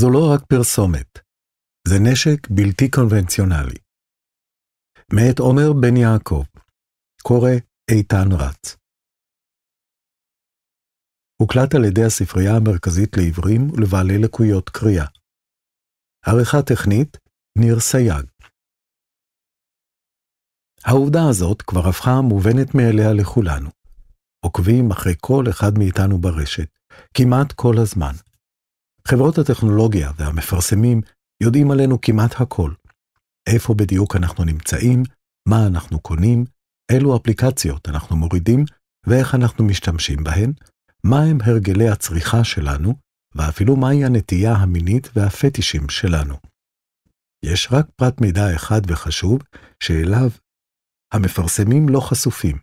זו לא רק פרסומת, זה נשק בלתי קונבנציונלי. מאת עומר בן יעקב, קורא איתן רץ. הוקלט על ידי הספרייה המרכזית לעיוורים ולבעלי לקויות קריאה. עריכה טכנית, ניר סייג. העובדה הזאת כבר הפכה מובנת מאליה לכולנו. עוקבים אחרי כל אחד מאיתנו ברשת, כמעט כל הזמן. חברות הטכנולוגיה והמפרסמים יודעים עלינו כמעט הכל. איפה בדיוק אנחנו נמצאים, מה אנחנו קונים, אילו אפליקציות אנחנו מורידים ואיך אנחנו משתמשים בהן, מהם הרגלי הצריכה שלנו, ואפילו מהי הנטייה המינית והפטישים שלנו. יש רק פרט מידע אחד וחשוב, שאליו המפרסמים לא חשופים.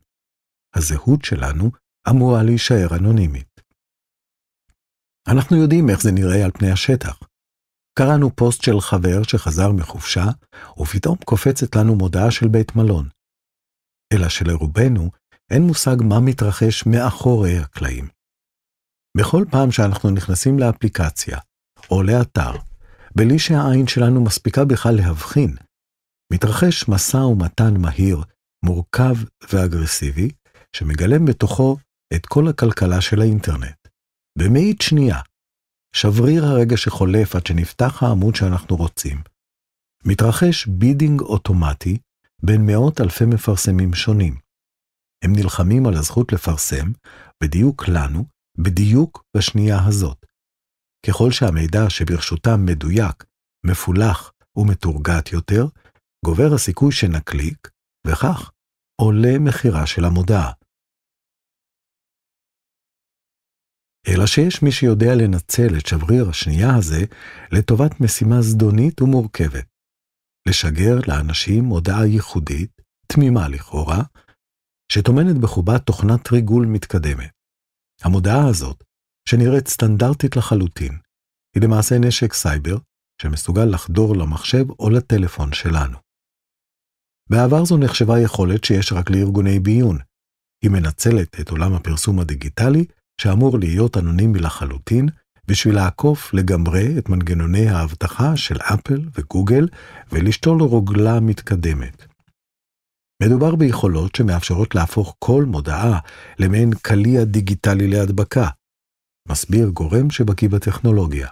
הזהות שלנו אמורה להישאר אנונימית. אנחנו יודעים איך זה נראה על פני השטח. קראנו פוסט של חבר שחזר מחופשה, ופתאום קופצת לנו מודעה של בית מלון. אלא שלרובנו אין מושג מה מתרחש מאחורי הקלעים. בכל פעם שאנחנו נכנסים לאפליקציה או לאתר, בלי שהעין שלנו מספיקה בכלל להבחין, מתרחש משא ומתן מהיר, מורכב ואגרסיבי, שמגלם בתוכו את כל הכלכלה של האינטרנט. במאית שנייה, שבריר הרגע שחולף עד שנפתח העמוד שאנחנו רוצים. מתרחש bidding אוטומטי בין מאות אלפי מפרסמים שונים. הם נלחמים על הזכות לפרסם, בדיוק לנו, בדיוק בשנייה הזאת. ככל שהמידע שברשותם מדויק, מפולח ומתורגת יותר, גובר הסיכוי שנקליק, וכך עולה מחירה של המודעה. אלא שיש מי שיודע לנצל את שבריר השנייה הזה לטובת משימה זדונית ומורכבת. לשגר לאנשים הודעה ייחודית, תמימה לכאורה, שטומנת בחובה תוכנת ריגול מתקדמת. המודעה הזאת, שנראית סטנדרטית לחלוטין, היא למעשה נשק סייבר שמסוגל לחדור למחשב או לטלפון שלנו. בעבר זו נחשבה יכולת שיש רק לארגוני ביון. היא מנצלת את עולם הפרסום הדיגיטלי שאמור להיות אנונימי לחלוטין, בשביל לעקוף לגמרי את מנגנוני האבטחה של אפל וגוגל ולשתול רוגלה מתקדמת. מדובר ביכולות שמאפשרות להפוך כל מודעה למעין קליע דיגיטלי להדבקה, מסביר גורם שבקיא בטכנולוגיה.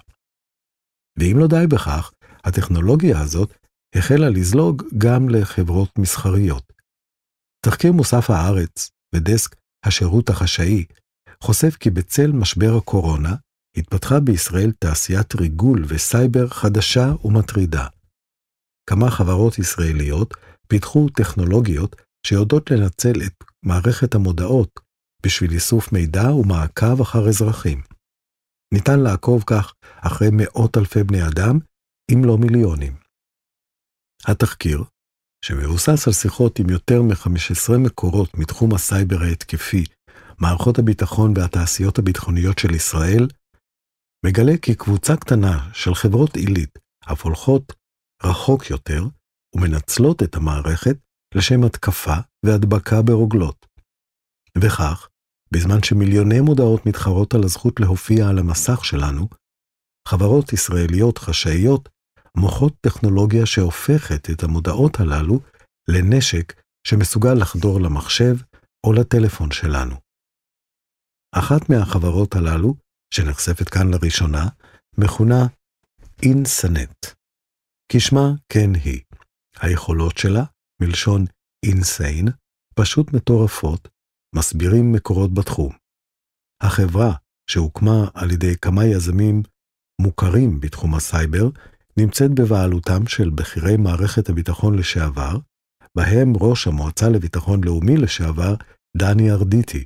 ואם לא די בכך, הטכנולוגיה הזאת החלה לזלוג גם לחברות מסחריות. תחקיר מוסף הארץ ודסק השירות החשאי חושף כי בצל משבר הקורונה, התפתחה בישראל תעשיית ריגול וסייבר חדשה ומטרידה. כמה חברות ישראליות פיתחו טכנולוגיות שיודעות לנצל את מערכת המודעות בשביל איסוף מידע ומעקב אחר אזרחים. ניתן לעקוב כך אחרי מאות אלפי בני אדם, אם לא מיליונים. התחקיר, שמבוסס על שיחות עם יותר מ-15 מקורות מתחום הסייבר ההתקפי מערכות הביטחון והתעשיות הביטחוניות של ישראל, מגלה כי קבוצה קטנה של חברות עילית אף הולכות רחוק יותר ומנצלות את המערכת לשם התקפה והדבקה ברוגלות. וכך, בזמן שמיליוני מודעות מתחרות על הזכות להופיע על המסך שלנו, חברות ישראליות חשאיות מוחות טכנולוגיה שהופכת את המודעות הללו לנשק שמסוגל לחדור למחשב או לטלפון שלנו. אחת מהחברות הללו, שנחשפת כאן לראשונה, מכונה אינסיינט. כשמה כן היא. היכולות שלה, מלשון insane, פשוט מטורפות, מסבירים מקורות בתחום. החברה, שהוקמה על ידי כמה יזמים מוכרים בתחום הסייבר, נמצאת בבעלותם של בכירי מערכת הביטחון לשעבר, בהם ראש המועצה לביטחון לאומי לשעבר, דני ארדיטי,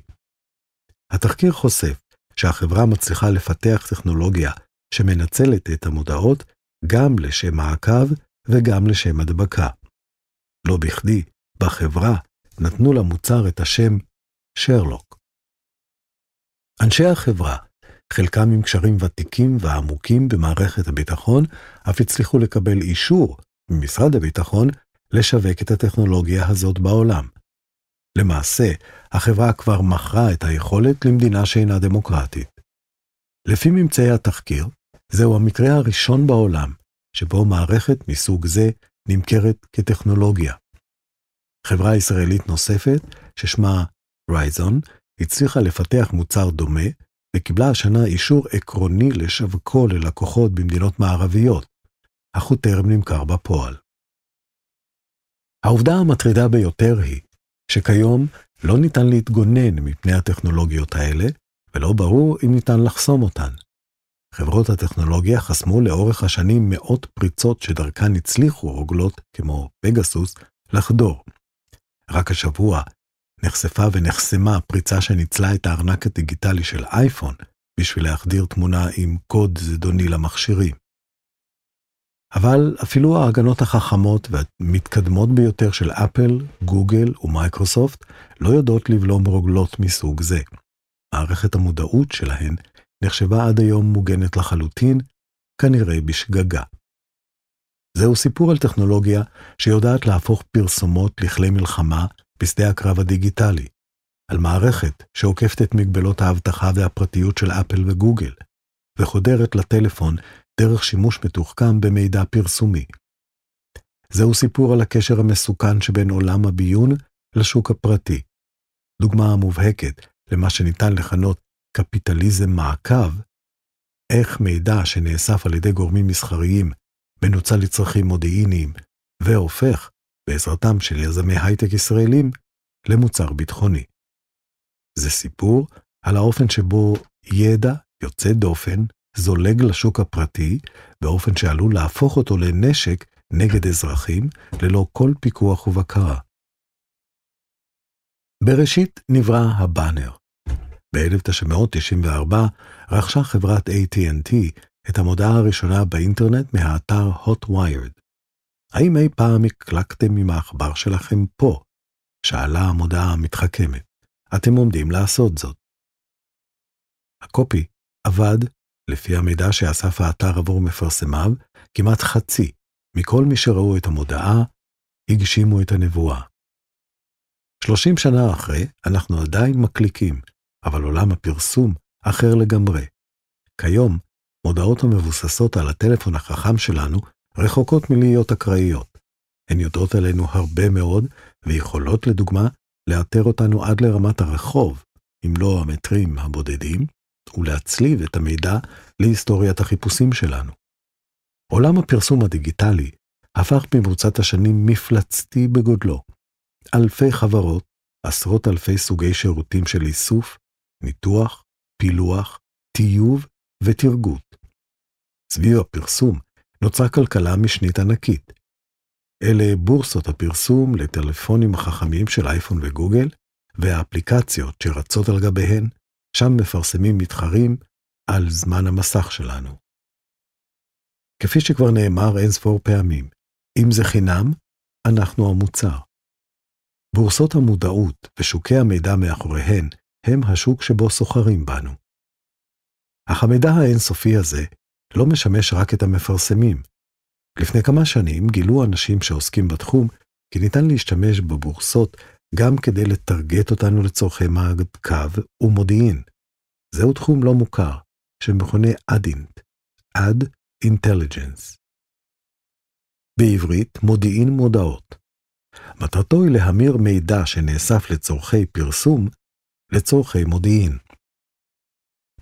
התחקיר חושף שהחברה מצליחה לפתח טכנולוגיה שמנצלת את המודעות גם לשם מעקב וגם לשם הדבקה. לא בכדי, בחברה נתנו למוצר את השם שרלוק. אנשי החברה, חלקם עם קשרים ותיקים ועמוקים במערכת הביטחון, אף הצליחו לקבל אישור ממשרד הביטחון לשווק את הטכנולוגיה הזאת בעולם. למעשה, החברה כבר מכרה את היכולת למדינה שאינה דמוקרטית. לפי ממצאי התחקיר, זהו המקרה הראשון בעולם שבו מערכת מסוג זה נמכרת כטכנולוגיה. חברה ישראלית נוספת, ששמה רייזון, הצליחה לפתח מוצר דומה, וקיבלה השנה אישור עקרוני לשווקו ללקוחות במדינות מערביות, אך הוא טרם נמכר בפועל. העובדה המטרידה ביותר היא שכיום לא ניתן להתגונן מפני הטכנולוגיות האלה, ולא ברור אם ניתן לחסום אותן. חברות הטכנולוגיה חסמו לאורך השנים מאות פריצות שדרכן הצליחו רוגלות, כמו פגסוס, לחדור. רק השבוע נחשפה ונחסמה פריצה שניצלה את הארנק הדיגיטלי של אייפון בשביל להחדיר תמונה עם קוד זדוני למכשירים. אבל אפילו ההגנות החכמות והמתקדמות ביותר של אפל, גוגל ומייקרוסופט לא יודעות לבלום רוגלות מסוג זה. מערכת המודעות שלהן נחשבה עד היום מוגנת לחלוטין, כנראה בשגגה. זהו סיפור על טכנולוגיה שיודעת להפוך פרסומות לכלי מלחמה בשדה הקרב הדיגיטלי, על מערכת שעוקפת את מגבלות האבטחה והפרטיות של אפל וגוגל, וחודרת לטלפון דרך שימוש מתוחכם במידע פרסומי. זהו סיפור על הקשר המסוכן שבין עולם הביון לשוק הפרטי. דוגמה המובהקת למה שניתן לכנות קפיטליזם מעקב, איך מידע שנאסף על ידי גורמים מסחריים מנוצל לצרכים מודיעיניים והופך, בעזרתם של יזמי הייטק ישראלים, למוצר ביטחוני. זה סיפור על האופן שבו ידע יוצא דופן זולג לשוק הפרטי באופן שעלול להפוך אותו לנשק נגד אזרחים ללא כל פיקוח ובקרה. בראשית נברא הבאנר. ב-1994 רכשה חברת AT&T את המודעה הראשונה באינטרנט מהאתר HotWired. האם אי פעם הקלקתם עם העכבר שלכם פה? שאלה המודעה המתחכמת. אתם עומדים לעשות זאת. הקופי עבד, לפי המידע שאסף האתר עבור מפרסמיו, כמעט חצי מכל מי שראו את המודעה, הגשימו את הנבואה. שלושים שנה אחרי, אנחנו עדיין מקליקים, אבל עולם הפרסום אחר לגמרי. כיום, מודעות המבוססות על הטלפון החכם שלנו רחוקות מלהיות אקראיות. הן יודעות עלינו הרבה מאוד, ויכולות, לדוגמה, לאתר אותנו עד לרמת הרחוב, אם לא המטרים הבודדים, ולהצליב את המידע להיסטוריית החיפושים שלנו. עולם הפרסום הדיגיטלי הפך במרוצת השנים מפלצתי בגודלו. אלפי חברות, עשרות אלפי סוגי שירותים של איסוף, ניתוח, פילוח, טיוב ותרגות. סביב הפרסום נוצרה כלכלה משנית ענקית. אלה בורסות הפרסום לטלפונים החכמים של אייפון וגוגל, והאפליקציות שרצות על גביהן, שם מפרסמים מתחרים על זמן המסך שלנו. כפי שכבר נאמר אין ספור פעמים, אם זה חינם, אנחנו המוצר. בורסות המודעות ושוקי המידע מאחוריהן הם השוק שבו סוחרים בנו. אך המידע האינסופי הזה לא משמש רק את המפרסמים. לפני כמה שנים גילו אנשים שעוסקים בתחום כי ניתן להשתמש בבורסות גם כדי לטרגט אותנו לצורכי מעקב ומודיעין. זהו תחום לא מוכר, שמכונה אדינט, Ad Intelligence. בעברית, מודיעין מודעות. מטרתו היא להמיר מידע שנאסף לצורכי פרסום לצורכי מודיעין.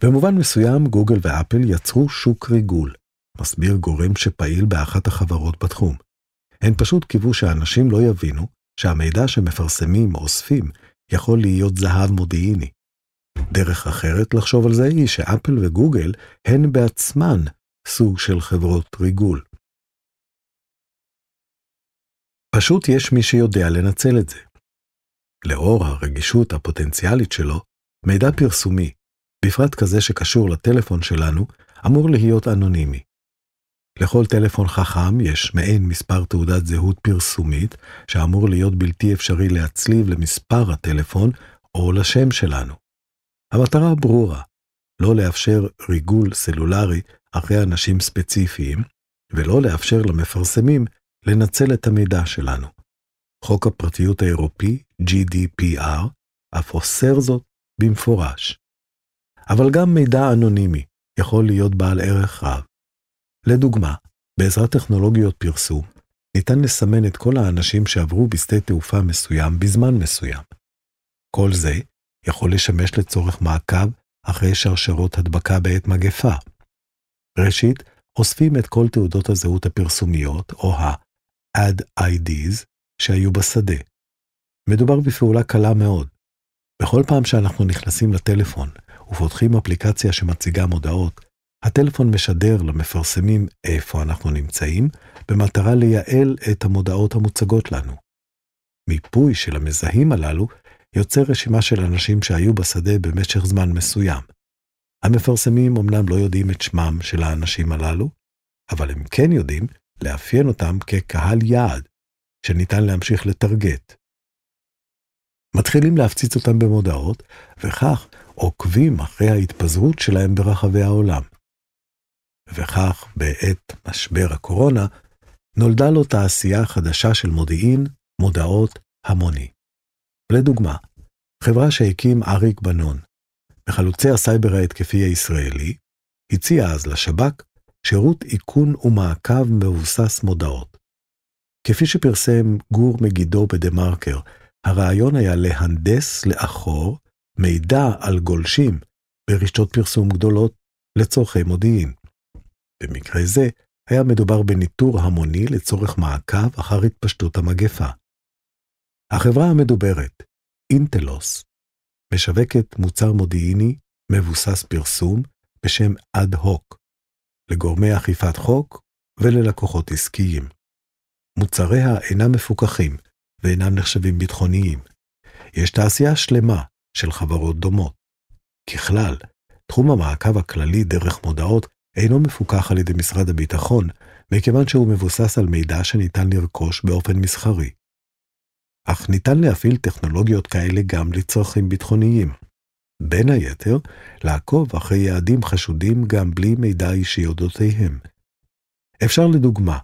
במובן מסוים, גוגל ואפל יצרו שוק ריגול, מסביר גורם שפעיל באחת החברות בתחום. הן פשוט קיוו שאנשים לא יבינו שהמידע שמפרסמים או אוספים יכול להיות זהב מודיעיני. דרך אחרת לחשוב על זה היא שאפל וגוגל הן בעצמן סוג של חברות ריגול. פשוט יש מי שיודע לנצל את זה. לאור הרגישות הפוטנציאלית שלו, מידע פרסומי, בפרט כזה שקשור לטלפון שלנו, אמור להיות אנונימי. לכל טלפון חכם יש מעין מספר תעודת זהות פרסומית, שאמור להיות בלתי אפשרי להצליב למספר הטלפון או לשם שלנו. המטרה ברורה, לא לאפשר ריגול סלולרי אחרי אנשים ספציפיים, ולא לאפשר למפרסמים לנצל את המידע שלנו. חוק הפרטיות האירופי, GDPR, אף אוסר זאת במפורש. אבל גם מידע אנונימי יכול להיות בעל ערך רב. לדוגמה, בעזרת טכנולוגיות פרסום, ניתן לסמן את כל האנשים שעברו בשדה תעופה מסוים בזמן מסוים. כל זה יכול לשמש לצורך מעקב אחרי שרשרות הדבקה בעת מגפה. ראשית, אוספים את כל תעודות הזהות הפרסומיות, או ה-Add IDs, שהיו בשדה. מדובר בפעולה קלה מאוד. בכל פעם שאנחנו נכנסים לטלפון ופותחים אפליקציה שמציגה מודעות, הטלפון משדר למפרסמים איפה אנחנו נמצאים, במטרה לייעל את המודעות המוצגות לנו. מיפוי של המזהים הללו יוצר רשימה של אנשים שהיו בשדה במשך זמן מסוים. המפרסמים אמנם לא יודעים את שמם של האנשים הללו, אבל הם כן יודעים לאפיין אותם כקהל יעד, שניתן להמשיך לטרגט. מתחילים להפציץ אותם במודעות, וכך עוקבים אחרי ההתפזרות שלהם ברחבי העולם. וכך, בעת משבר הקורונה, נולדה לו תעשייה חדשה של מודיעין, מודעות, המוני. לדוגמה, חברה שהקים אריק בנון, מחלוצי הסייבר ההתקפי הישראלי, הציע אז לשב"כ שירות איכון ומעקב מבוסס מודעות. כפי שפרסם גור מגידו בדה-מרקר, הרעיון היה להנדס לאחור מידע על גולשים ברשתות פרסום גדולות לצורכי מודיעין. במקרה זה, היה מדובר בניטור המוני לצורך מעקב אחר התפשטות המגפה. החברה המדוברת, אינטלוס, משווקת מוצר מודיעיני מבוסס פרסום בשם אד הוק, לגורמי אכיפת חוק וללקוחות עסקיים. מוצריה אינם מפוקחים ואינם נחשבים ביטחוניים. יש תעשייה שלמה של חברות דומות. ככלל, תחום המעקב הכללי דרך מודעות אינו מפוקח על ידי משרד הביטחון, מכיוון שהוא מבוסס על מידע שניתן לרכוש באופן מסחרי. אך ניתן להפעיל טכנולוגיות כאלה גם לצרכים ביטחוניים. בין היתר, לעקוב אחרי יעדים חשודים גם בלי מידע אישי אודותיהם. אפשר לדוגמה,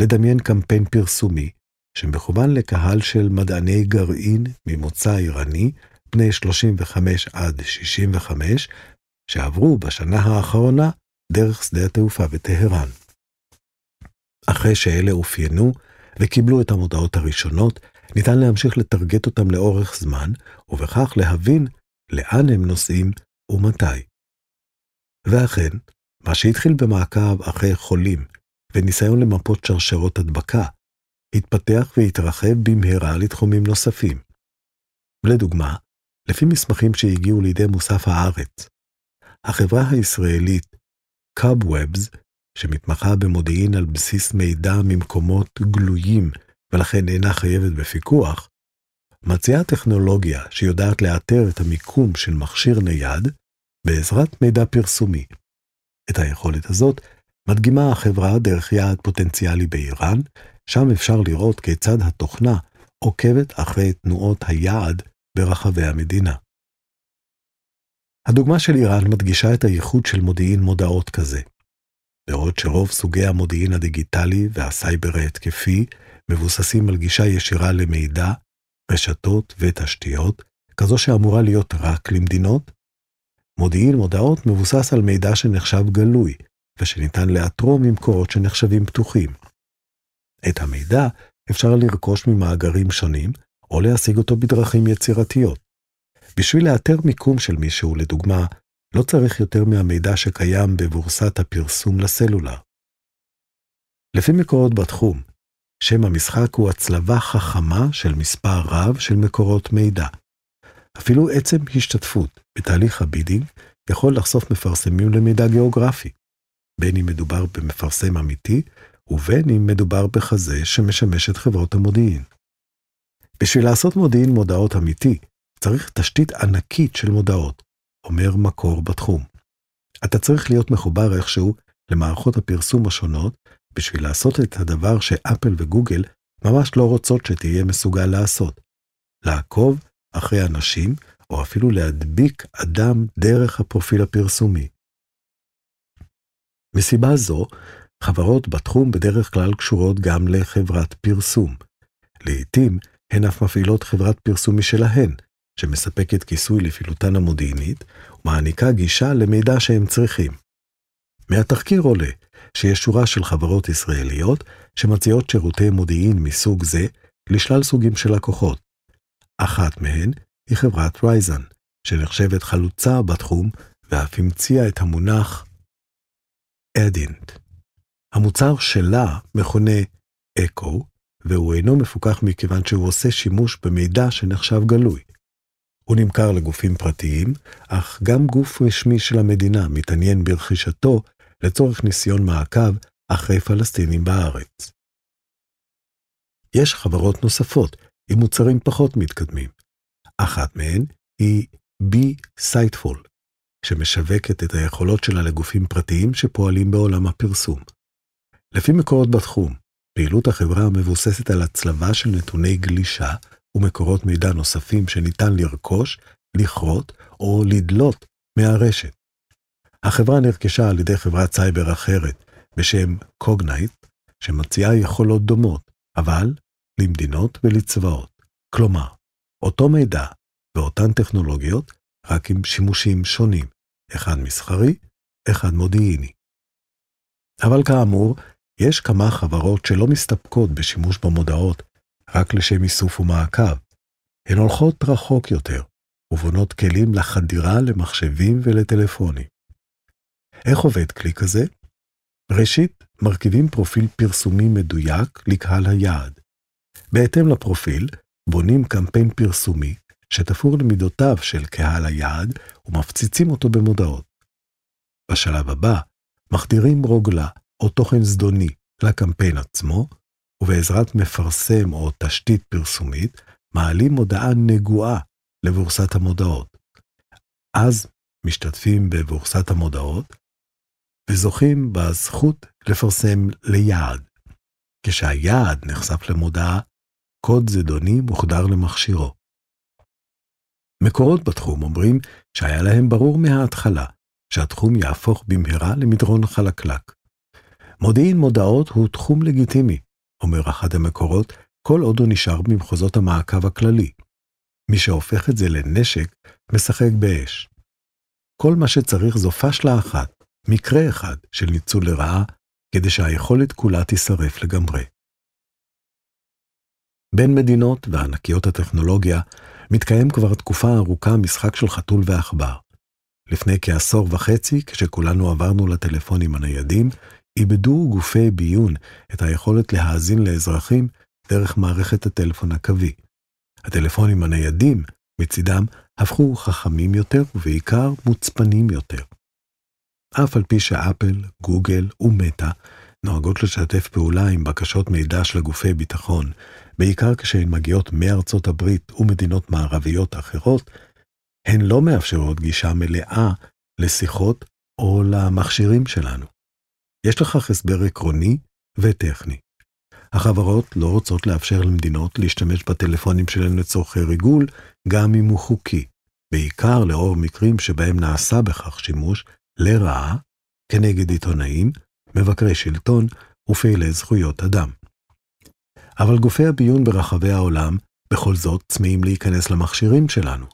לדמיין קמפיין פרסומי שמכוון לקהל של מדעני גרעין ממוצא איראני, בני 35 עד 65, שעברו בשנה האחרונה דרך שדה התעופה בטהרן. אחרי שאלה אופיינו וקיבלו את המודעות הראשונות, ניתן להמשיך לטרגט אותם לאורך זמן, ובכך להבין לאן הם נוסעים ומתי. ואכן, מה שהתחיל במעקב אחרי חולים וניסיון למפות שרשרות הדבקה, התפתח והתרחב במהרה לתחומים נוספים. לדוגמה, לפי מסמכים שהגיעו לידי מוסף הארץ, החברה הישראלית Cobwebs, שמתמחה במודיעין על בסיס מידע ממקומות גלויים ולכן אינה חייבת בפיקוח, מציעה טכנולוגיה שיודעת לאתר את המיקום של מכשיר נייד בעזרת מידע פרסומי. את היכולת הזאת מדגימה החברה דרך יעד פוטנציאלי באיראן, שם אפשר לראות כיצד התוכנה עוקבת אחרי תנועות היעד ברחבי המדינה. הדוגמה של איראן מדגישה את הייחוד של מודיעין מודעות כזה. בעוד שרוב סוגי המודיעין הדיגיטלי והסייבר ההתקפי מבוססים על גישה ישירה למידע, רשתות ותשתיות, כזו שאמורה להיות רק למדינות, מודיעין מודעות מבוסס על מידע שנחשב גלוי, ושניתן לאתרו ממקורות שנחשבים פתוחים. את המידע אפשר לרכוש ממאגרים שונים, או להשיג אותו בדרכים יצירתיות. בשביל לאתר מיקום של מישהו, לדוגמה, לא צריך יותר מהמידע שקיים בבורסת הפרסום לסלולר. לפי מקורות בתחום, שם המשחק הוא הצלבה חכמה של מספר רב של מקורות מידע. אפילו עצם השתתפות בתהליך ה bidding יכול לחשוף מפרסמים למידע גיאוגרפי, בין אם מדובר במפרסם אמיתי, ובין אם מדובר בחזית שמשמש את חברות המודיעין. בשביל לעשות מודיעין מודעות אמיתי, צריך תשתית ענקית של מודעות, אומר מקור בתחום. אתה צריך להיות מחובר איכשהו למערכות הפרסום השונות, בשביל לעשות את הדבר שאפל וגוגל ממש לא רוצות שתהיה מסוגל לעשות. לעקוב אחרי אנשים, או אפילו להדביק אדם דרך הפרופיל הפרסומי. מסיבה זו, חברות בתחום בדרך כלל קשורות גם לחברת פרסום. לעתים הן אף מפעילות חברת פרסום משלהן, שמספקת כיסוי לפעילותן המודיעינית, ומעניקה גישה למידע שהם צריכים. מהתחקיר עולה שיש שורה של חברות ישראליות שמציעות שירותי מודיעין מסוג זה לשלל סוגים של לקוחות. אחת מהן היא חברת רייזן, שנחשבת חלוצה בתחום ואף המציאה את המונח אדינט. המוצר שלה מכונה אקו, והוא אינו מפוקח מכיוון שהוא עושה שימוש במידע שנחשב גלוי. הוא נמכר לגופים פרטיים, אך גם גוף רשמי של המדינה מתעניין ברכישתו לצורך ניסיון מעקב אחרי פלסטינים בארץ. יש חברות נוספות עם מוצרים פחות מתקדמים. אחת מהן היא B-Siteful, שמשווקת את היכולות שלה לגופים פרטיים שפועלים בעולם הפרסום. לפי מקורות בתחום, פעילות החברה מבוססת על הצלבה של נתוני גלישה ומקורות מידע נוספים שניתן לרכוש, לכרות או לדלות מהרשת. החברה נרכשה על ידי חברת סייבר אחרת בשם קוגנייט, שמציעה יכולות דומות, אבל למדינות ולצבאות. כלומר, אותו מידע ואותן טכנולוגיות, רק עם שימושים שונים, אחד מסחרי, אחד מודיעיני. אבל כאמור, יש כמה חברות שלא מסתפקות בשימוש במודעות רק לשם איסוף ומעקב. הן הולכות רחוק יותר, ובונות כלים לחדירה למחשבים ולטלפונים. איך עובד כלי כזה? ראשית, מרכיבים פרופיל פרסומי מדויק לקהל היעד. בהתאם לפרופיל, בונים קמפיין פרסומי שתפור למידותיו של קהל היעד ומפציצים אותו במודעות. בשלב הבא, מחדירים רוגלה או תוכן זדוני לקמפיין עצמו, ובעזרת מפרסם או תשתית פרסומית, מעלים מודעה נגועה לבורסת המודעות. אז משתתפים בבורסת המודעות, וזוכים בזכות לפרסם ליעד. כשהיעד נחשף למודעה, קוד זדוני מוחדר למכשירו. מקורות בתחום אומרים שהיה להם ברור מההתחלה שהתחום יהפוך במהרה למדרון חלקלק. מודיעין מודעות הוא תחום לגיטימי, אומר אחד המקורות, כל עוד הוא נשאר במחוזות המעקב הכללי. מי שהופך את זה לנשק, משחק באש. כל מה שצריך זו פשלה אחת, מקרה אחד של ניצול לרעה, כדי שהיכולת כולה תישרף לגמרי. בין מדינות וענקיות הטכנולוגיה מתקיים כבר תקופה ארוכה משחק של חתול ועכבר. לפני כעשור וחצי, כשכולנו עברנו לטלפונים הניידים, איבדו גופי ביון את היכולת להאזין לאזרחים דרך מערכת הטלפון הקווי. הטלפונים הניידים, מצידם, הפכו חכמים יותר ובעיקר מוצפנים יותר. אף על פי שאפל, גוגל ומטא נוהגות לשתף פעולה עם בקשות מידע של גופי ביטחון, בעיקר כשהן מגיעות מארצות הברית ומדינות מערביות אחרות, הן לא מאפשרות גישה מלאה לשיחות או למכשירים שלנו. יש לכך הסבר עקרוני וטכני. החברות לא רוצות לאפשר למדינות להשתמש בטלפונים שלהן לצורכי ריגול, גם אם הוא חוקי, בעיקר לאור מקרים שבהם נעשה בכך שימוש לרעה כנגד עיתונאים, מבקרי שלטון ופעילי זכויות אדם. אבל גופי הביון ברחבי העולם בכל זאת צמאים להיכנס למכשירים שלנו,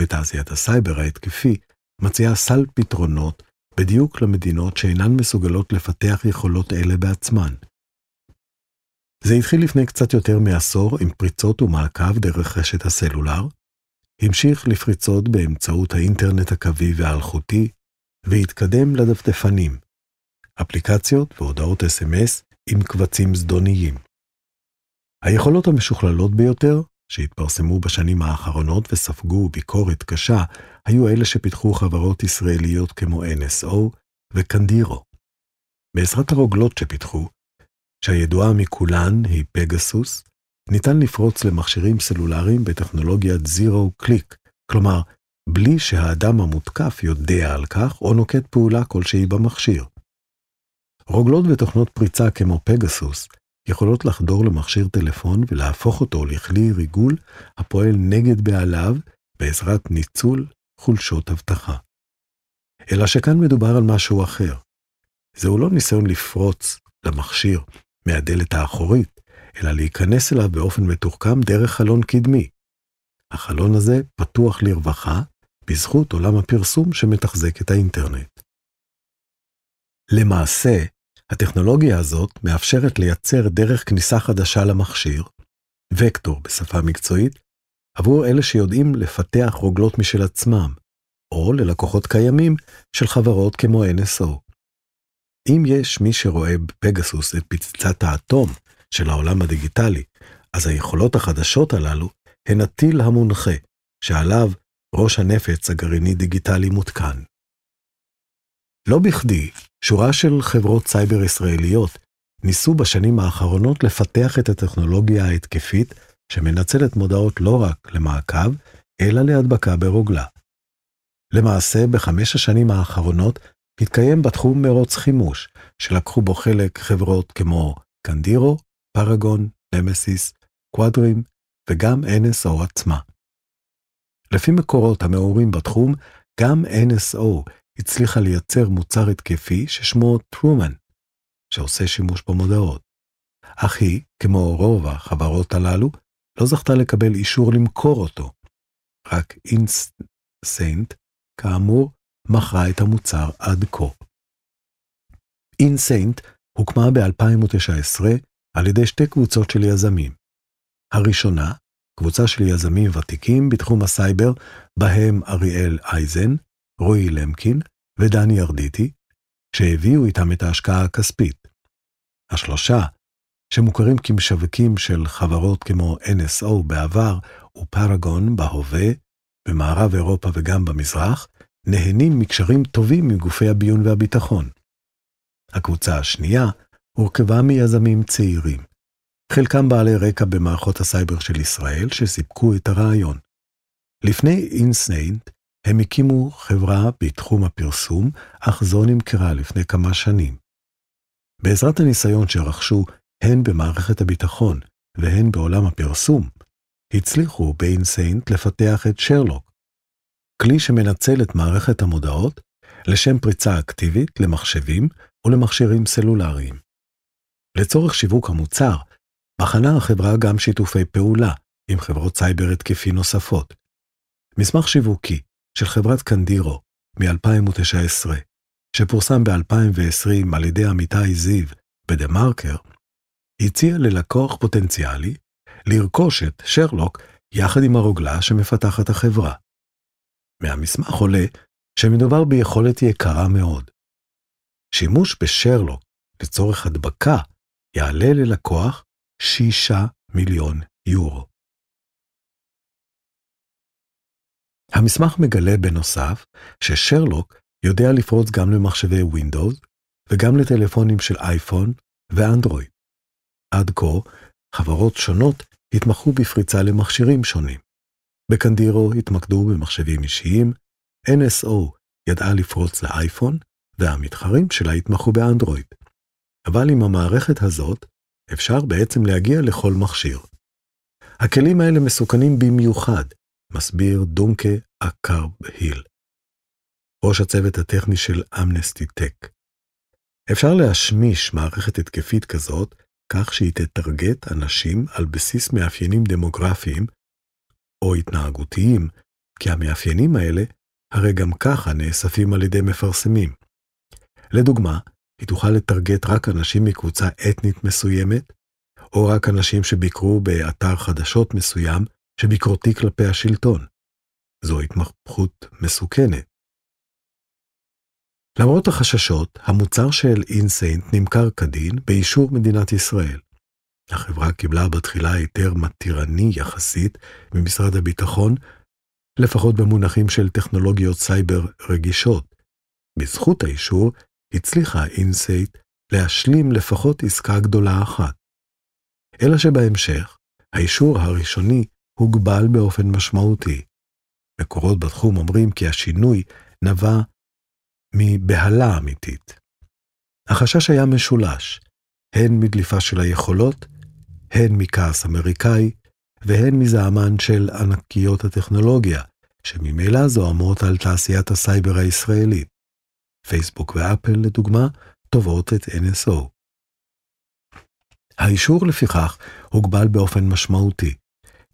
ותעשיית הסייבר ההתקפי מציעה סל פתרונות בדיוק למדינות שאינן מסוגלות לפתח יכולות אלה בעצמן. זה התחיל לפני קצת יותר מעשור עם פריצות ומעקב דרך רשת הסלולר, המשיך לפריצות באמצעות האינטרנט הקווי והאלחוטי, והתקדם לדפדפנים, אפליקציות והודעות אס.אם.אס עם קבצים זדוניים. היכולות המשוכללות ביותר, שהתפרסמו בשנים האחרונות וספגו ביקורת קשה, היו אלה שפיתחו חברות ישראליות כמו NSO וקנדירו. בעזרת הרוגלות שפיתחו, שהידועה מכולן היא פגסוס, ניתן לפרוץ למכשירים סלולריים בטכנולוגיית זירו קליק, כלומר, בלי שהאדם המותקף יודע על כך או נוקט פעולה כלשהי במכשיר. רוגלות ותוכנות פריצה כמו פגסוס יכולות לחדור למכשיר טלפון ולהפוך אותו לכלי ריגול הפועל נגד בעליו בעזרת ניצול חולשות אבטחה. אלא שכאן מדובר על משהו אחר. זהו לא ניסיון לפרוץ למכשיר מהדלת האחורית, אלא להיכנס אליו באופן מתוחכם דרך חלון קדמי. החלון הזה פתוח לרווחה בזכות עולם הפרסום שמתחזק את האינטרנט. למעשה, הטכנולוגיה הזאת מאפשרת לייצר דרך כניסה חדשה למכשיר, וקטור בשפה מקצועית, עבור אלה שיודעים לפתח רוגלות משל עצמם, או ללקוחות קיימים של חברות כמו NSO. אם יש מי שרואה בפגסוס את פצצת האטום של העולם הדיגיטלי, אז היכולות החדשות הללו הן הטיל המונחה, שעליו ראש הנפץ הגרעיני דיגיטלי מותקן. לא בכדי, שורה של חברות סייבר ישראליות ניסו בשנים האחרונות לפתח את הטכנולוגיה ההתקפית שמנצלת מודעות לא רק למעקב, אלא להדבקה ברוגלה. למעשה, בחמש השנים האחרונות התקיים בתחום מרוץ חימוש, שלקחו בו חלק חברות כמו קנדירו, פרגון, נמסיס, קוואדרים וגם NSO עצמה. לפי מקורות המעורים בתחום, גם NSO הצליחה לייצר מוצר התקפי ששמו טרומן, שעושה שימוש במודעות. אך היא, כמו רוב החברות הללו, לא זכתה לקבל אישור למכור אותו. רק אינסיינט, כאמור, מכרה את המוצר עד כה. אינסיינט הוקמה ב-2019 על ידי שתי קבוצות של יזמים. הראשונה, קבוצה של יזמים ותיקים בתחום הסייבר, בהם אריאל אייזן, רועי למקין ודני ארדיטי, שהביאו איתם את ההשקעה הכספית. השלושה, שמוכרים כמשווקים של חברות כמו NSO בעבר ופאראגון בהווה, במערב אירופה וגם במזרח, נהנים מקשרים טובים מגופי הביון והביטחון. הקבוצה השנייה הורכבה מיזמים צעירים, חלקם בעלי רקע במערכות הסייבר של ישראל שסיפקו את הרעיון. לפני אינסיינט הם הקימו חברה בתחום הפרסום, אך זו נמכרה לפני כמה שנים. בעזרת הניסיון שרכשו הן במערכת הביטחון והן בעולם הפרסום, הצליחו באינסיינט לפתח את שרלוק, כלי שמנצל את מערכת המודעות לשם פריצה אקטיבית למחשבים ולמכשירים סלולריים. לצורך שיווק המוצר, בחנה החברה גם שיתופי פעולה עם חברות סייבר התקפי נוספות. מסמך שיווקי של חברת קנדירו מ-2019, שפורסם ב-2020 על ידי עמיתי זיו בדה מרקר, הציע ללקוח פוטנציאלי לרכוש את שרלוק יחד עם הרוגלה שמפתחת החברה. מהמסמך עולה שמדובר ביכולת יקרה מאוד. שימוש בשרלוק לצורך הדבקה יעלה ללקוח 6 מיליון יורו. המסמך מגלה בנוסף ששרלוק יודע לפרוץ גם למחשבי Windows וגם לטלפונים של אייפון ואנדרואיד. עד כה, חברות שונות התמחו בפריצה למכשירים שונים. בקנדירו התמקדו במחשבים אישיים, NSO ידעה לפרוץ לאייפון, והמתחרים שלה התמחו באנדרואיד. אבל עם המערכת הזאת, אפשר בעצם להגיע לכל מכשיר. הכלים האלה מסוכנים במיוחד, מסביר דונקה אקרב היל, ראש הצוות הטכני של אמנסטי טק. אפשר להשמיש מערכת התקפית כזאת כך שהיא תטרגט אנשים על בסיס מאפיינים דמוגרפיים או התנהגותיים, כי המאפיינים האלה הרי גם ככה נאספים על ידי מפרסמים. לדוגמה, היא תוכל לטרגט רק אנשים מקבוצה אתנית מסוימת, או רק אנשים שביקרו באתר חדשות מסוים שביקורתי כלפי השלטון. זו התמחות מסוכנת. למרות החששות, המוצר של אינסיינט נמכר כדין באישור מדינת ישראל. החברה קיבלה בתחילה היתר מתירני יחסית ממשרד הביטחון, לפחות במונחים של טכנולוגיות סייבר רגישות. בזכות האישור, הצליחה אינסיינט להשלים לפחות עסקה גדולה אחת. אלא שבהמשך, האישור הראשוני הוגבל באופן משמעותי. מקורות בתחום אומרים כי השינוי נבע מבהלה אמיתית. החשש היה משולש, הן מדליפה של היכולות, הן מכעס אמריקאי, והן מזעמן של ענקיות הטכנולוגיה, שממילא זוהמות על תעשיית הסייבר הישראלית. פייסבוק ואפל, לדוגמה, תובעות את NSO. האישור לפיכך הוגבל באופן משמעותי.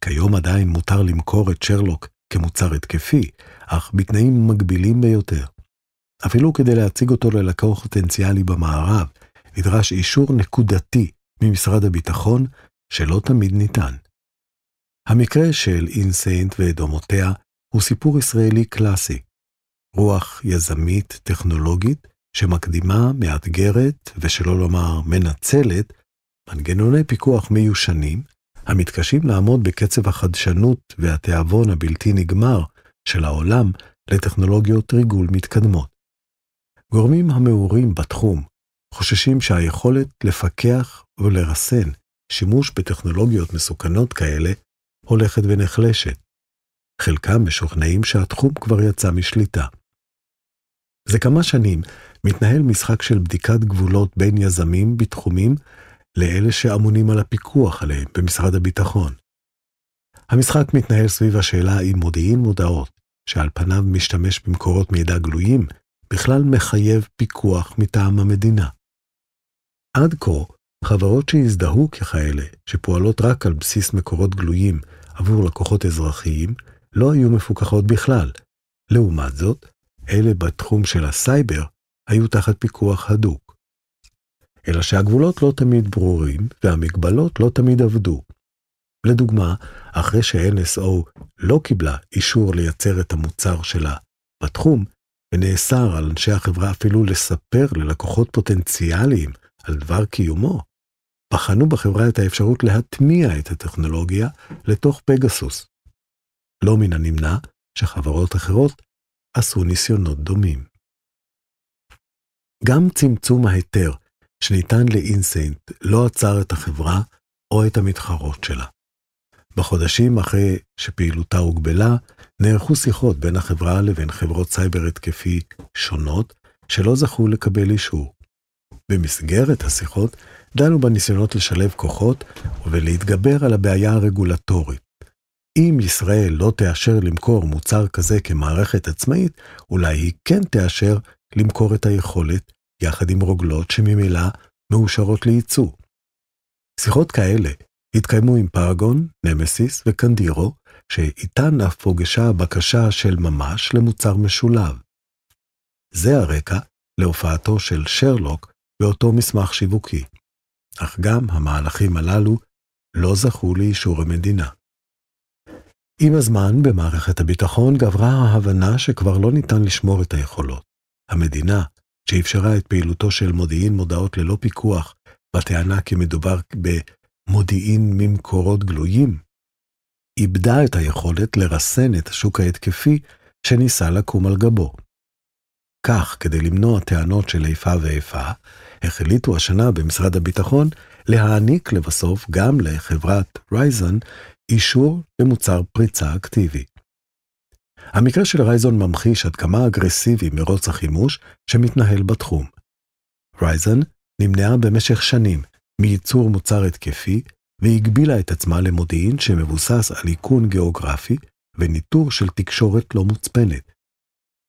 כיום עדיין מותר למכור את שרלוק כמוצר התקפי, אך בתנאים מגבילים ביותר. אפילו כדי להציג אותו ללקוח פוטנציאלי במערב, נדרש אישור נקודתי ממשרד הביטחון, שלא תמיד ניתן. המקרה של אינסיינט ודומותיה הוא סיפור ישראלי קלאסי. רוח יזמית טכנולוגית שמקדימה, מאתגרת, ושלא לומר מנצלת, מנגנוני פיקוח מיושנים, המתקשים לעמוד בקצב החדשנות והתיאבון הבלתי נגמר של העולם לטכנולוגיות ריגול מתקדמות. גורמים המעורים בתחום חוששים שהיכולת לפקח ולרסן שימוש בטכנולוגיות מסוכנות כאלה הולכת ונחלשת. חלקם משוכנעים שהתחום כבר יצא משליטה. זה כמה שנים מתנהל משחק של בדיקת גבולות בין יזמים בתחומים לאלה שאמונים על הפיקוח עליהם במשרד הביטחון. המשחק מתנהל סביב השאלה אם מודיעין מודעות, שעל פניו משתמש במקורות מידע גלויים, בכלל מחייב פיקוח מטעם המדינה. עד כה, חברות שהזדהו ככאלה, שפועלות רק על בסיס מקורות גלויים עבור לקוחות אזרחיים, לא היו מפוקחות בכלל. לעומת זאת, אלה בתחום של הסייבר היו תחת פיקוח הדוק. אלא שהגבולות לא תמיד ברורים והמגבלות לא תמיד עבדו. לדוגמה, אחרי ש-NSO לא קיבלה אישור לייצר את המוצר שלה בתחום, ונאסר על אנשי החברה אפילו לספר ללקוחות פוטנציאליים על דבר קיומו, בחנו בחברה את האפשרות להטמיע את הטכנולוגיה לתוך פגסוס. לא מן הנמנע שחברות אחרות עשו ניסיונות דומים. גם צמצום ההיתר שניתן לאינסיינט לא עצר את החברה או את המתחרות שלה. בחודשים אחרי שפעילותה הוגבלה, נערכו שיחות בין החברה לבין חברות סייבר התקפי שונות, שלא זכו לקבל אישור. במסגרת השיחות דנו בניסיונות לשלב כוחות ולהתגבר על הבעיה הרגולטורית. אם ישראל לא תאשר למכור מוצר כזה כמערכת עצמאית, אולי היא כן תאשר למכור את היכולת יחד עם רוגלות שממילא מאושרות לייצוא. שיחות כאלה התקיימו עם פרגון, נמסיס וקנדירו, שאיתן אף פוגשה בקשה של ממש למוצר משולב. זה הרקע להופעתו של שרלוק באותו מסמך שיווקי. אך גם המהלכים הללו לא זכו לאישור המדינה. עם הזמן, במערכת הביטחון גברה ההבנה שכבר לא ניתן לשמור את היכולות. המדינה, שאפשרה את פעילותו של מודיעין מודעות ללא פיקוח, בטענה כי מדובר במודיעין ממקורות גלויים, איבדה את היכולת לרסן את השוק ההתקפי שניסה לקום על גבו. כך, כדי למנוע טענות של איפה ואיפה, החליטו השנה במשרד הביטחון להעניק לבסוף גם לחברת רייזן אישור למוצר פריצה אקטיבי. המקרה של רייזון ממחיש עד כמה אגרסיבי מרוץ החימוש שמתנהל בתחום. רייזן נמנעה במשך שנים מייצור מוצר התקפי והגבילה את עצמה למודיעין שמבוסס על איכון גיאוגרפי וניטור של תקשורת לא מוצפנת.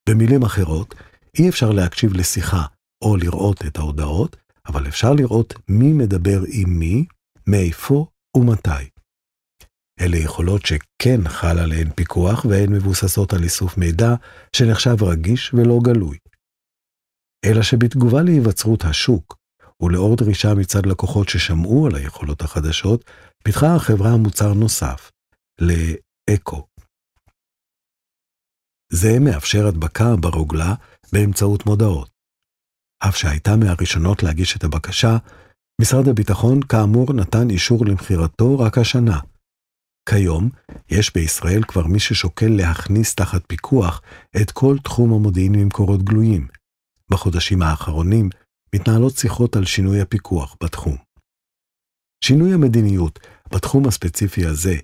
במילים אחרות, אי אפשר להקשיב לשיחה או לראות את ההודעות, אבל אפשר לראות מי מדבר עם מי, מאיפה ומתי. אלה יכולות שכן חל עליהן פיקוח והן מבוססות על איסוף מידע שנחשב רגיש ולא גלוי. אלא שבתגובה להיווצרות השוק, ולאור דרישה מצד לקוחות ששמעו על היכולות החדשות, פיתחה החברה מוצר נוסף, לאקו. זה מאפשר הדבקה ברוגלה באמצעות מודעות. אף שהייתה מהראשונות להגיש את הבקשה, משרד הביטחון כאמור נתן אישור למכירתו רק השנה. כיום, יש בישראל כבר מי ששוקל להכניס תחת פיקוח את כל תחום המודיעין ממקורות גלויים. בחודשים האחרונים מתנהלות שיחות על שינוי הפיקוח בתחום. שינוי המדיניות בתחום הספציפי הזה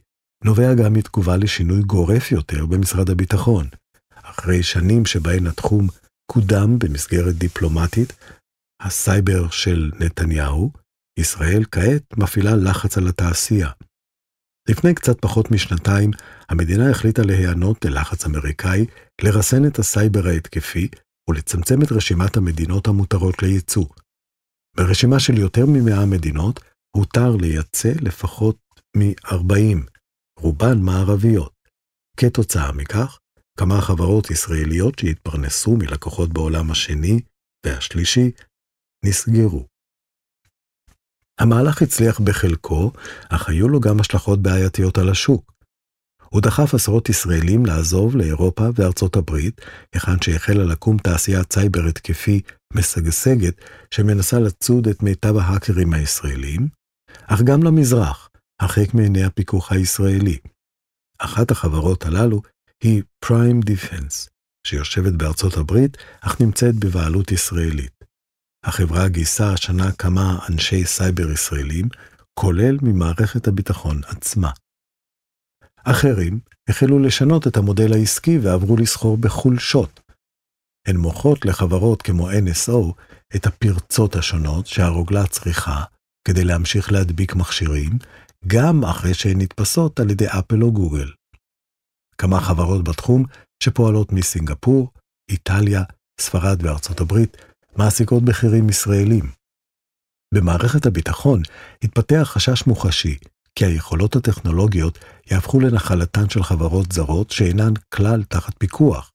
נובע גם מתגובה לשינוי גורף יותר במשרד הביטחון. אחרי שנים שבהן התחום קודם במסגרת דיפלומטיית הסייבר של נתניהו, ישראל כעת מפעילה לחץ על התעשייה. לפני קצת פחות משנתיים, המדינה החליטה להיענות ללחץ אמריקאי לרסן את הסייבר ההתקפי ולצמצם את רשימת המדינות המותרות לייצוא. ברשימה של יותר מ-100 מדינות הותר לייצא לפחות מ-40, רובן מערביות. כתוצאה מכך, כמה חברות ישראליות שהתפרנסו מלקוחות בעולם השני והשלישי נסגרו. המהלך הצליח בחלקו, אך היו לו גם השלכות בעייתיות על השוק. הוא דחף עשרות ישראלים לעזוב לאירופה וארצות הברית, היכן שהחלה לקום תעשיית סייבר התקפי משגשגת, שמנסה לצוד את מיטב ההאקרים הישראלים, אך גם למזרח, הרחק מעיני הפיקוח הישראלי. אחת החברות הללו היא Prime Defense, שיושבת בארצות הברית, אך נמצאת בבעלות ישראלית. החברה גייסה השנה כמה אנשי סייבר ישראלים, כולל ממערכת הביטחון עצמה. אחרים החלו לשנות את המודל העסקי ועברו לסחור בחולשות. הן מוכרות לחברות כמו NSO את הפרצות השונות שהרוגלה צריכה כדי להמשיך להדביק מכשירים, גם אחרי שהן נתפסות על ידי אפל או גוגל. כמה חברות בתחום שפועלות מסינגפור, איטליה, ספרד וארצות הברית, מעסיקות בכירים ישראלים. במערכת הביטחון התפתח חשש מוחשי כי היכולות הטכנולוגיות יהפכו לנחלתן של חברות זרות שאינן כלל תחת פיקוח.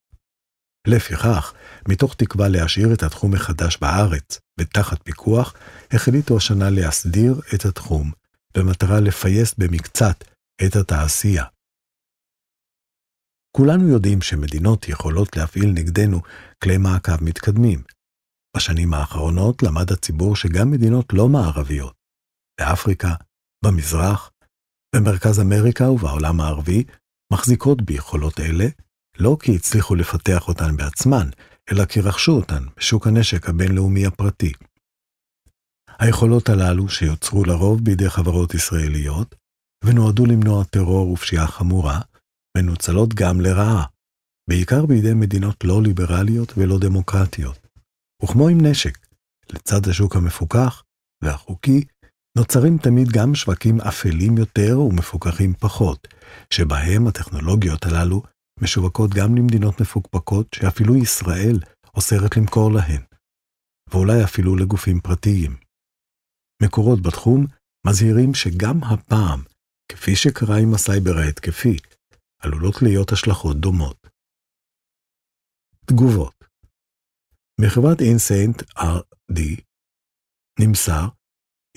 לפיכך, מתוך תקווה להשאיר את התחום מחדש בארץ ותחת פיקוח, החליטו השנה להסדיר את התחום, במטרה לפייס במקצת את התעשייה. כולנו יודעים שמדינות יכולות להפעיל נגדנו כלי מעקב מתקדמים. בשנים האחרונות למד הציבור שגם מדינות לא מערביות, באפריקה, במזרח, במרכז אמריקה ובעולם הערבי, מחזיקות ביכולות אלה, לא כי הצליחו לפתח אותן בעצמן, אלא כי רכשו אותן בשוק הנשק הבינלאומי הפרטי. היכולות הללו, שיוצרו לרוב בידי חברות ישראליות, ונועדו למנוע טרור ופשיעה חמורה, מנוצלות גם לרעה, בעיקר בידי מדינות לא ליברליות ולא דמוקרטיות. וכמו עם נשק, לצד השוק המפוקח והחוקי, נוצרים תמיד גם שווקים אפלים יותר ומפוקחים פחות, שבהם הטכנולוגיות הללו משווקות גם למדינות מפוקפקות שאפילו ישראל אוסרת למכור להן, ואולי אפילו לגופים פרטיים. מקורות בתחום מזהירים שגם הפעם, כפי שקרה עם הסייבר ההתקפי, עלולות להיות השלכות דומות. תגובות מחברת אינסיינט RD נמסר,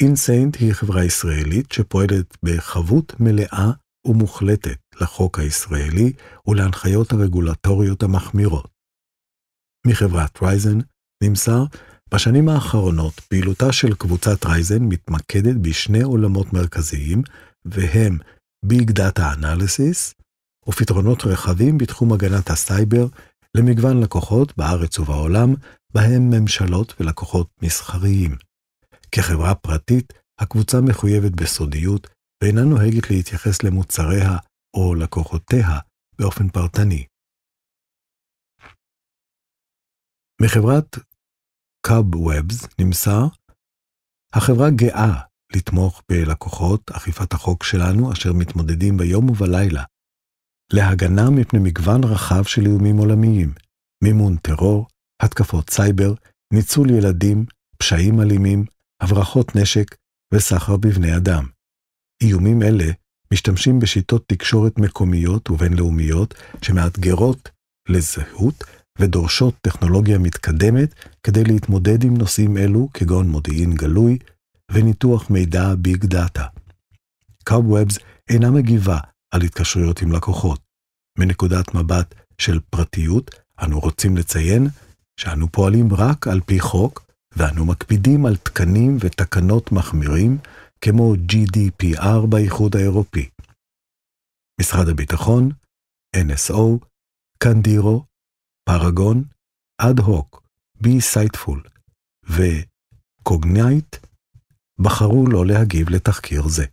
אינסיינט היא חברה ישראלית שפועלת בחבות מלאה ומוחלטת לחוק הישראלי ולהנחיות הרגולטוריות המחמירות. מחברת רייזן נמסר, בשנים האחרונות פעילותה של קבוצת רייזן מתמקדת בשני עולמות מרכזיים, והם Big Data Analysis ופתרונות רחבים בתחום הגנת הסייבר למגוון לקוחות בארץ ובעולם, בהם ממשלות ולקוחות מסחריים. כחברה פרטית, הקבוצה מחויבת בסודיות ואינה נוהגת להתייחס למוצריה או לקוחותיה באופן פרטני. מחברת Webs נמסר, החברה גאה לתמוך בלקוחות אכיפת החוק שלנו אשר מתמודדים ביום ובלילה להגנה מפני מגוון רחב של איומים עולמיים, מימון טרור, התקפות סייבר, ניצול ילדים, פשעים אלימים, הברחות נשק וסחר בבני אדם. איומים אלה משתמשים בשיטות תקשורת מקומיות ובינלאומיות שמאתגרות לזהות ודורשות טכנולוגיה מתקדמת כדי להתמודד עם נושאים אלו כגון מודיעין גלוי וניתוח מידע Big Data. Cobwebs אינה מגיבה על התקשרויות עם לקוחות. מנקודת מבט של פרטיות, אנו רוצים לציין שאנו פועלים רק על פי חוק, ואנו מקפידים על תקנים ותקנות מחמירים, כמו GDPR באיחוד האירופי. משרד הביטחון, NSO, קנדירו, פראגון, אד הוק, Bsightful וקוגנייט בחרו לא להגיב לתחקיר זה.